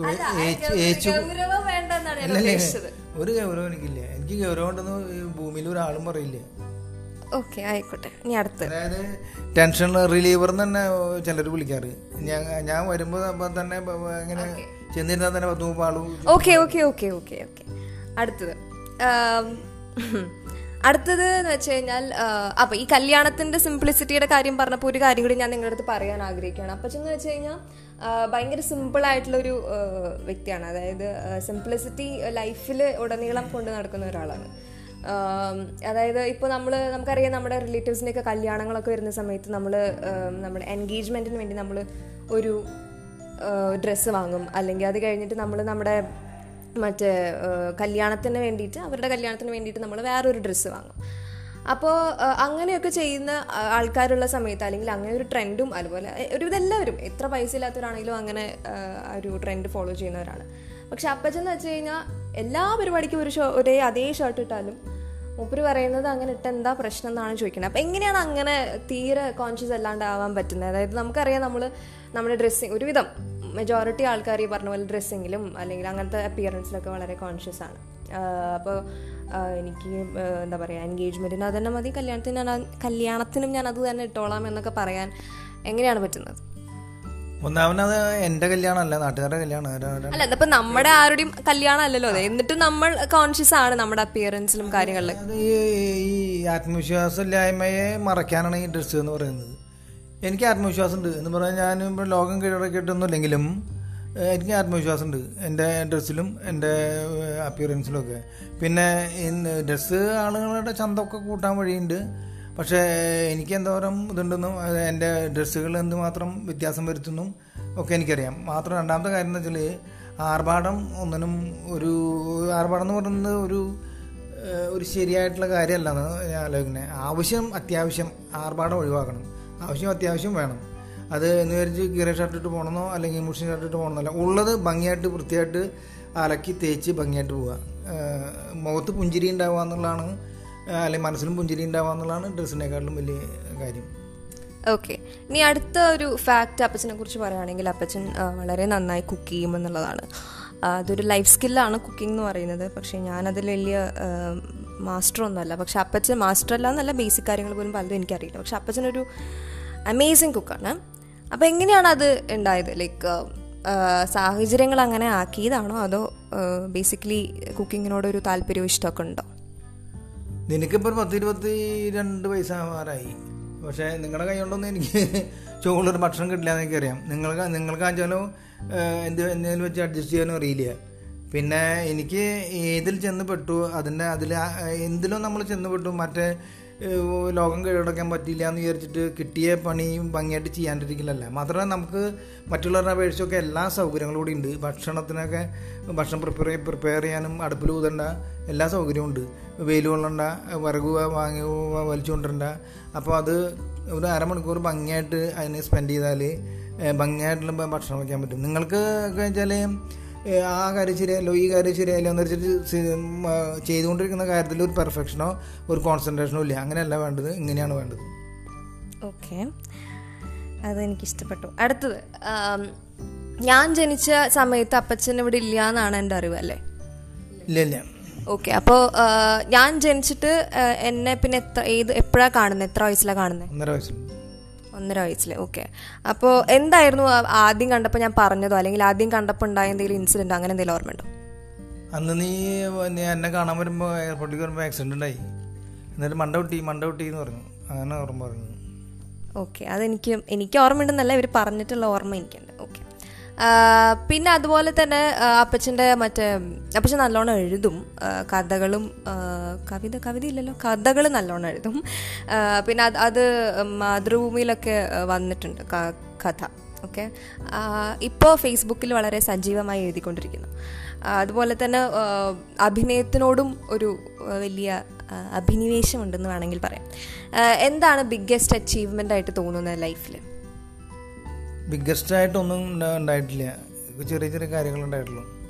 ഒരു ഗൗരവം എനിക്കില്ല. എനിക്ക് ഗൗരവം ഉണ്ടെന്ന് ഭൂമിയിൽ ഒരാളും പറയില്ല. ഓക്കെ ആയിക്കോട്ടെ. ഇനി അടുത്ത്. അതായത് ടെൻഷൻ റിലീവർ എന്ന് തന്നെ ചിലർ വിളിക്കാറ്. ഞാൻ ഞാൻ വരുമ്പോൾ തന്നെ ഇങ്ങനെ ചെന്നിരുന്നാൽ തന്നെ പത്ത് മുപ്പത് ആളും okay okay okay okay okay. അടുത്തത്. അടുത്തത് എന്ന് വെച്ച് കഴിഞ്ഞാൽ അപ്പൊ ഈ കല്യാണത്തിന്റെ സിംപ്ലിസിറ്റിയുടെ കാര്യം പറഞ്ഞപ്പോൾ ഒരു കാര്യം കൂടി ഞാൻ നിങ്ങളുടെ അടുത്ത് പറയാൻ ആഗ്രഹിക്കുകയാണ്. അപ്പം എന്ന് വെച്ച് കഴിഞ്ഞാൽ ഭയങ്കര സിമ്പിൾ ആയിട്ടുള്ള ഒരു വ്യക്തിയാണ്. അതായത് സിംപ്ലിസിറ്റി ലൈഫിൽ ഉടനീളം കൊണ്ട് നടക്കുന്ന ഒരാളാണ്. അതായത് ഇപ്പോൾ നമ്മൾ നമുക്കറിയാം നമ്മുടെ റിലേറ്റീവ്സിന്റെയൊക്കെ കല്യാണങ്ങളൊക്കെ വരുന്ന സമയത്ത് നമ്മൾ നമ്മുടെ എൻഗേജ്മെന്റിന് വേണ്ടി നമ്മൾ ഒരു ഡ്രസ്സ് വാങ്ങും. അല്ലെങ്കിൽ അത് കഴിഞ്ഞിട്ട് നമ്മൾ നമ്മുടെ മറ്റേ കല്യാണത്തിന് വേണ്ടിയിട്ട് അവരുടെ കല്യാണത്തിന് വേണ്ടിയിട്ട് നമ്മൾ വേറൊരു ഡ്രസ്സ് വാങ്ങും. അപ്പോൾ അങ്ങനെയൊക്കെ ചെയ്യുന്ന ആൾക്കാരുള്ള സമയത്ത് അല്ലെങ്കിൽ അങ്ങനെ ഒരു ട്രെൻഡും അതുപോലെ ഒരു എല്ലാവരും എത്ര പൈസ ഇല്ലാത്തവരാണെങ്കിലും അങ്ങനെ ഒരു ട്രെൻഡ് ഫോളോ ചെയ്യുന്നവരാണ്. പക്ഷെ അപ്പച്ചെന്ന് വെച്ച് കഴിഞ്ഞാൽ എല്ലാ പരിപാടിക്കും ഒരു ഷോ ഒരേ അതേ ഷർട്ട് ഇട്ടാലും മൂപ്പര് പറയുന്നത് അങ്ങനെ ഇട്ട് എന്താ പ്രശ്നം എന്നാണ് ചോദിക്കുന്നത്. അപ്പം എങ്ങനെയാണ് അങ്ങനെ തീരെ കോൺഷ്യസ് അല്ലാണ്ട് ആവാൻ പറ്റുന്നത്? അതായത് നമുക്കറിയാം നമ്മൾ നമ്മുടെ ഡ്രസ്സിങ് ഒരുവിധം മെജോറിറ്റി ആൾക്കാർ ഈ പറഞ്ഞ പോലെ ഡ്രസ്സിങ്ങിലും അല്ലെങ്കിൽ അങ്ങനത്തെ അപ്പിയറൻസിലൊക്കെ വളരെ കോൺഷ്യസ് ആണ്. അപ്പോൾ എനിക്ക് എന്താ പറയുക എൻഗേജ്മെന്റിന് അത് തന്നെ മതി. കല്യാണത്തിന് കല്യാണത്തിനും ഞാൻ അത് തന്നെ ഇട്ടോളാം എന്നൊക്കെ പറയാൻ എങ്ങനെയാണ് പറ്റുന്നത്? ഒന്നാമത് എന്റെ കല്യാണമല്ല നാട്ടുകാരുടെ കല്യാണം അല്ല ഇപ്പൊ നമ്മുടെ ആരുടെയും കല്യാണം അല്ലല്ലോ അത്. എന്നിട്ടും നമ്മൾ കോൺഷ്യസ് ആണ് നമ്മുടെ അപ്പിയറൻസിലും കാര്യങ്ങളിലും. ഈ ആത്മവിശ്വാസം ആത്മവിശ്വാസമില്ലായ്മയെ മറയ്ക്കാനാണ് ഈ ഡ്രസ്സ് എന്ന് പറയുന്നത്. എനിക്ക് ആത്മവിശ്വാസം ഉണ്ട് എന്ന് പറഞ്ഞാൽ ഞാൻ ഇപ്പോൾ ലോകം കീഴടക്കിയിട്ടൊന്നുമില്ലെങ്കിലും എനിക്ക് ആത്മവിശ്വാസം ഉണ്ട് എന്റെ ഡ്രസ്സിലും എന്റെ അപ്പിയറൻസിലും ഒക്കെ. പിന്നെ ഡ്രസ്സ് ആളുകളുടെ ചന്തമൊക്കെ കൂട്ടാൻ വഴിയുണ്ട്. പക്ഷേ എനിക്ക് എന്തോരം ഇതുണ്ടെന്നും എന്റെ ഡ്രസ്സുകൾ എന്തുമാത്രം വ്യത്യാസം വരുത്തുന്നു ഒക്കെ എനിക്കറിയാം. മാത്രം രണ്ടാമത്തെ കാര്യം എന്ന് വെച്ചാൽ ആർഭാടം ഒന്നിനും ഒരു ആർഭാടം എന്ന് പറയുന്നത് ഒരു ഒരു ശരിയായിട്ടുള്ള കാര്യമല്ലെന്ന് ഞാൻ ആലോചിക്കുന്നത് ആവശ്യം അത്യാവശ്യം ആർഭാടം ഒഴിവാക്കണം. ആവശ്യം അത്യാവശ്യം വേണം. അത് എന്ന് വിചാരിച്ച് കീറ ഷർട്ട് ഇട്ട് പോകണമെന്നോ അല്ലെങ്കിൽ മുഷിൻ ഷർട്ട് ഇട്ട് പോകണമെന്നല്ല ഉള്ളത് ഭംഗിയായിട്ട് വൃത്തിയായിട്ട് അലക്കി തേച്ച് ഭംഗിയായിട്ട് പോവുക. മുഖത്ത് പുഞ്ചിരി ഉണ്ടാവുക എന്നുള്ളതാണ് അല്ലെങ്കിൽ മനസ്സിലും പുഞ്ചിരി ഉണ്ടാവുക എന്നുള്ളതാണ് ഡ്രസ്സിനെക്കാട്ടിലും വലിയ കാര്യം. ഓക്കെ ഇനി അടുത്ത ഒരു ഫാക്റ്റ് അപ്പച്ചനെ കുറിച്ച് പറയുകയാണെങ്കിൽ അപ്പച്ചൻ വളരെ നന്നായി കുക്ക് ചെയ്യും എന്നുള്ളതാണ്. അതൊരു ലൈഫ് സ്കില്ലാണ് കുക്കിംഗ് എന്ന് പറയുന്നത്. പക്ഷേ ഞാനതിൽ വലിയ മാസ്റ്റർ ഒന്നുമല്ല. പക്ഷെ അപ്പച്ചൻ മാസ്റ്റർ അല്ല എന്നല്ല ബേസിക് കാര്യങ്ങൾ പോലും പലതും എനിക്കറിയില്ല. പക്ഷെ അപ്പച്ചനൊരു അമേസിങ് കുക്കാണ് അപ്പോൾ എങ്ങനെയാണ് അത് ഉണ്ടായത്? ലൈക്ക് സാഹചര്യങ്ങൾ അങ്ങനെ ആക്കിയതാണോ? അതോ ബേസിക്കലി കുക്കിങ്ങിനോടൊരു താല്പര്യവും ഇഷ്ടമൊക്കെ ഉണ്ടോ? നിനക്കിപ്പോൾ പത്ത് ഇരുപത്തി രണ്ട് വയസ്സാവാറായി പക്ഷേ നിങ്ങളുടെ കൈ കൊണ്ടൊന്നും എനിക്ക് ചോളൊരു ഭക്ഷണം കിട്ടില്ല എന്ന് അറിയാം നിങ്ങൾക്ക് നിങ്ങൾക്ക് ആച്ചാലും എന്ത് എന്തെങ്കിലും വെച്ച് അഡ്ജസ്റ്റ് ചെയ്യാനും അറിയില്ല. പിന്നെ എനിക്ക് ഏതിൽ ചെന്ന് പെട്ടു അതിന്റെ അതിൽ എന്തിലും നമ്മൾ ചെന്ന് പെട്ടു മറ്റേ ലോകം കീഴടക്കാൻ പറ്റില്ല എന്ന് വിചാരിച്ചിട്ട് കിട്ടിയ പണിയും ഭംഗിയായിട്ട് ചെയ്യാണ്ടിരിക്കില്ലല്ല മാത്രമല്ല നമുക്ക് മറ്റുള്ളവരുടെ അപേക്ഷിച്ചൊക്കെ എല്ലാ സൗകര്യങ്ങളും കൂടി ഉണ്ട്. ഭക്ഷണത്തിനൊക്കെ ഭക്ഷണം പ്രിപ്പയർ പ്രിപ്പയർ ചെയ്യാനും അടുപ്പിൽ ഊതണ്ട എല്ലാ സൗകര്യവും ഉണ്ട്. വെയിൽ കൊള്ളണ്ട വിറക് വാങ്ങി വലിച്ചു കൊണ്ടിരണ്ട അപ്പോൾ അത് ഒരു അരമണിക്കൂർ ഭംഗിയായിട്ട് അതിന് സ്പെൻഡ് ചെയ്താൽ ഭംഗിയായിട്ടുള്ള ഭക്ഷണം വയ്ക്കാൻ പറ്റും. നിങ്ങൾക്ക് വെച്ചാൽ ആ കാര്യം ശരിയല്ലോ ഈ കാര്യം ശരിയല്ലോ എന്ന് വെച്ചിട്ട് ചെയ്തുകൊണ്ടിരിക്കുന്ന കാര്യത്തിൽ ഒരു പെർഫെക്ഷനോ ഒരു കോൺസെൻട്രേഷനോ ഇല്ല. അങ്ങനെയല്ല വേണ്ടത് ഇങ്ങനെയാണ് വേണ്ടത്. ഓക്കെ. അതെനിക്ക് ഇഷ്ടപ്പെട്ടു അടുത്തത് ഞാൻ ജനിച്ച സമയത്ത് അപ്പച്ചൻ ഇവിടെ ഇല്ല എന്നാണ് എന്റെ അറിവ് അല്ലേ? ഇല്ല ഇല്ല. ഓക്കെ. അപ്പോൾ ഞാൻ ജനിച്ചിട്ട് എന്നെ പിന്നെ എത്ര ഏത് എപ്പോഴാണ് കാണുന്നത് എത്ര വയസ്സിലാണ് കാണുന്നത് ഒന്നര ഒന്നര വയസ്സിൽ ഓക്കെ അപ്പോൾ എന്തായിരുന്നു ആദ്യം കണ്ടപ്പോൾ ഞാൻ പറഞ്ഞതോ? അല്ലെങ്കിൽ ആദ്യം കണ്ടപ്പോൾ ഉണ്ടായ എന്തെങ്കിലും ഇൻസിഡന്റ് അങ്ങനെ എന്തെങ്കിലും ഓർമ്മയുണ്ടോ അന്ന് നീ എന്നെ കാണാൻ വരുമ്പോൾ എയർപോർട്ടിൽ വരുമ്പോൾ ആക്സിഡന്റ് ഉണ്ടായി. എന്നിട്ട് മണ്ട കുട്ടി മണ്ട കുട്ടി എന്ന് പറഞ്ഞു. അങ്ങനെ ഓർമ്മ പറഞ്ഞു ഓക്കെ അതെനിക്ക് എനിക്ക് ഓർമ്മയുണ്ടെന്നല്ല ഇവർ പറഞ്ഞിട്ടുള്ള ഓർമ്മ എനിക്കുണ്ട്. ഓക്കെ പിന്നെ അതുപോലെ തന്നെ അപ്പച്ചന്റെ മറ്റേ അപ്പച്ചൻ നല്ലോണം എഴുതും. കഥകളും കവിത കവിത ഇല്ലല്ലോ കഥകൾ നല്ലോണം എഴുതും. പിന്നെ അത് അത് മാതൃഭൂമിയിലൊക്കെ വന്നിട്ടുണ്ട് കഥ. ഓക്കെ? ഇപ്പോൾ ഫേസ്ബുക്കിൽ വളരെ സജീവമായി എഴുതിക്കൊണ്ടിരിക്കുന്നു. അതുപോലെ തന്നെ അഭിനയത്തിനോടും ഒരു വലിയ അഭിനിവേശമുണ്ടെന്ന് വേണമെങ്കിൽ പറയാം. എന്താണ് ബിഗ്ഗസ്റ്റ് അച്ചീവ്മെന്റ് ആയിട്ട് തോന്നുന്നത് ലൈഫിൽ ബിഗ്ഗസ്റ്റ് ആയിട്ടൊന്നും ഉണ്ടാ- ഉണ്ടായിട്ടില്ല. ചെറിയ ചെറിയ കാര്യങ്ങളുണ്ടായിട്ടുള്ളൂ.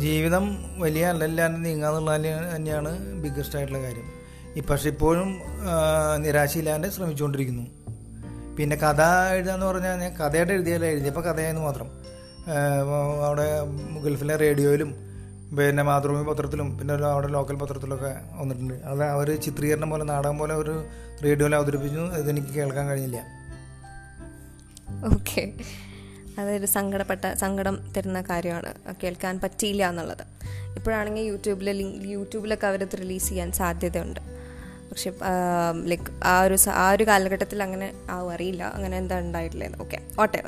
ജീവിതം വലിയ അല്ലല്ലാണ്ട് നീങ്ങാന്നുള്ളത് തന്നെയാണ് ബിഗ്ഗസ്റ്റ് ആയിട്ടുള്ള കാര്യം പക്ഷെ ഇപ്പോഴും നിരാശയില്ലാണ്ട് ശ്രമിച്ചുകൊണ്ടിരിക്കുന്നു. പിന്നെ കഥ എഴുതാന്ന് പറഞ്ഞാൽ ഞാൻ കഥയായിട്ട് എഴുതിയല്ല എഴുതിയപ്പോൾ കഥയായിരുന്നു മാത്രം. അവിടെ ഗൾഫിലെ റേഡിയോയിലും പിന്നെ മാതൃഭൂമി പത്രത്തിലും പിന്നെ അവിടെ ലോക്കൽ പത്രത്തിലൊക്കെ വന്നിട്ടുണ്ട്. അത് അവർ ചിത്രീകരണം പോലെ നാടകം പോലെ ഒരു റേഡിയോയിൽ അവതരിപ്പിച്ചു. അതെനിക്ക് കേൾക്കാൻ കഴിഞ്ഞില്ല. ഓക്കെ. അതൊരു സങ്കടപ്പെട്ട സങ്കടം തരുന്ന കാര്യമാണ്. കേൾക്കാൻ പറ്റിയില്ല എന്നുള്ളത്. ഇപ്പോഴാണെങ്കിൽ യൂട്യൂബിൽ ലിങ്ക് യൂട്യൂബിലൊക്കെ അവരത് റിലീസ് ചെയ്യാൻ സാധ്യതയുണ്ട്. പക്ഷെ ലൈക്ക് ആ ഒരു ആ ഒരു കാലഘട്ടത്തിൽ അങ്ങനെ ആവും അറിയില്ല. അങ്ങനെ എന്താ ഉണ്ടായിട്ടില്ല ഓക്കെ ഓട്ടെ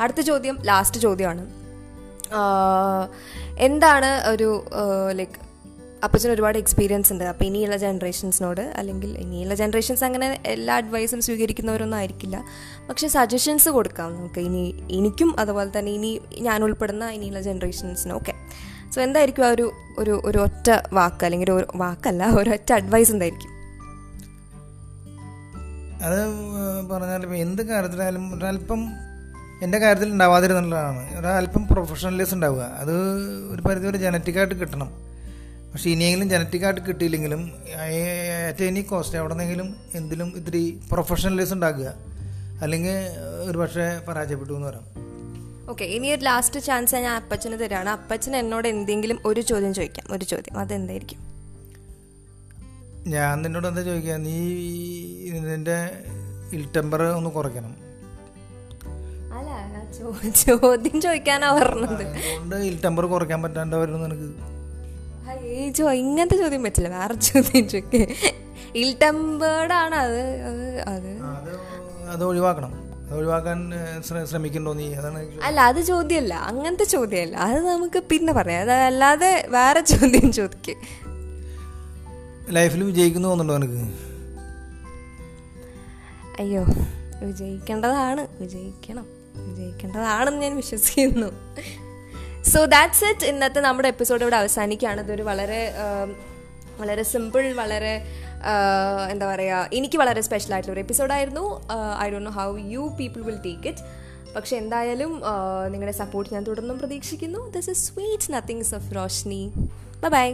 അടുത്ത ചോദ്യം ലാസ്റ്റ് ചോദ്യമാണ്. എന്താണ് ഒരു ലൈക്ക് അപ്പച്ചന് ഒരുപാട് എക്സ്പീരിയൻസ് ഉണ്ട്. അപ്പോൾ ഇനിയുള്ള ജനറേഷൻസിനോട് അല്ലെങ്കിൽ ഇനിയുള്ള ജനറേഷൻസ് അങ്ങനെ എല്ലാ അഡ്വൈസും സ്വീകരിക്കുന്നവരൊന്നും ആയിരിക്കില്ല. പക്ഷേ സജഷൻസ് കൊടുക്കാം നമുക്ക്. ഇനി എനിക്കും അതുപോലെ തന്നെ ഇനി ഞാൻ ഉൾപ്പെടുന്ന ഇനിയുള്ള ജനറേഷൻസിനും ഒക്കെ സോ എന്തായിരിക്കും ആ ഒരു ഒരു ഒരു ഒറ്റ വാക്ക് അല്ലെങ്കിൽ ഒരു വാക്കല്ല ഒരൊറ്റ അഡ്വൈസ് എന്തായിരിക്കും? അത് പറഞ്ഞാൽ എന്ത് കാര്യത്തിലായാലും ഒരല്പം എന്റെ കാര്യത്തിൽ ഉണ്ടാവാതിരുന്നുള്ളതാണ് ഒരല്പം പ്രൊഫഷണലിസം ഉണ്ടാവുക. അത് ഒരു പരിധിവരെ ജനറ്റിക്കായിട്ട് കിട്ടണം. പക്ഷേ ഇനിയെങ്കിലും ജനറ്റിക്കായിട്ട് കിട്ടിയില്ലെങ്കിലും അറ്റ് എനി കോസ്റ്റ് എവിടെ നിന്നെങ്കിലും എന്തിലും ഇത്തിരി പ്രൊഫഷണലൈസ് ഉണ്ടാക്കുക. അല്ലെങ്കിൽ ഒരു പക്ഷേ പരാജയപ്പെട്ടു എന്ന് പറയാം. ഓക്കെ ഇനി ഒരു ലാസ്റ്റ് ചാൻസ് ഞാൻ അപ്പച്ചന് തരാണ്. അപ്പച്ചൻ എന്നോട് എന്തെങ്കിലും ഒരു ചോദ്യം ചോദിക്കാം. ഒരു ചോദ്യം. അതെന്തായിരിക്കും? ഞാൻ നിന്നോട് എന്താ ചോദിക്കുക? നീ നിന്റെ ഇൽ ടെമ്പർ ഒന്ന് കുറയ്ക്കണം. അല്ല ചോദ്യം ചോദിക്കാനാ പറഞ്ഞത്. അതുകൊണ്ട് ഇൽ ടെമ്പർ കുറയ്ക്കാൻ പറ്റാണ്ട് വരുന്നു നിനക്ക്. ചോ ഇങ്ങനത്തെ ചോദ്യം പറ്റില്ല. വേറെ ചോദ്യം ചോദിക്കേ ഇൽ ടെമ്പേർഡ് ആണ് അത് അത് അത് ഒഴിവാക്കണം ഒഴിവാക്കാൻ ശ്രമിക്കണ്ടോ നീ? അതാണ് അല്ല അത് ചോദ്യമല്ല. അങ്ങനത്തെ ചോദ്യമല്ല. അത് നമുക്ക് പിന്നെ പറയാം. അതല്ലാതെ വേറെ ചോദ്യം ചോദിക്കേ. ലൈഫിൽ വിജയിക്കുന്നു തോന്നുന്നുണ്ടോ നിനക്ക്? അയ്യോ വിജയിക്കേണ്ടതാണ്. വിജയിക്കണം. വിജയിക്കേണ്ടതാണെന്ന് ഞാൻ വിശ്വസിക്കുന്നു. സോ ദാറ്റ്സ് ഇറ്റ് ഇന്നത്തെ നമ്മുടെ എപ്പിസോഡ് ഇവിടെ അവസാനിക്കുകയാണ്. ഇതൊരു വളരെ വളരെ സിമ്പിൾ വളരെ എന്താ പറയുക എനിക്ക് വളരെ സ്പെഷ്യൽ ആയിട്ടുള്ള ഒരു എപ്പിസോഡായിരുന്നു I don't know how you people will take it പക്ഷെ എന്തായാലും നിങ്ങളുടെ സപ്പോർട്ട് ഞാൻ തുടർന്നും പ്രതീക്ഷിക്കുന്നു. This is sweet nothings of Roshni bye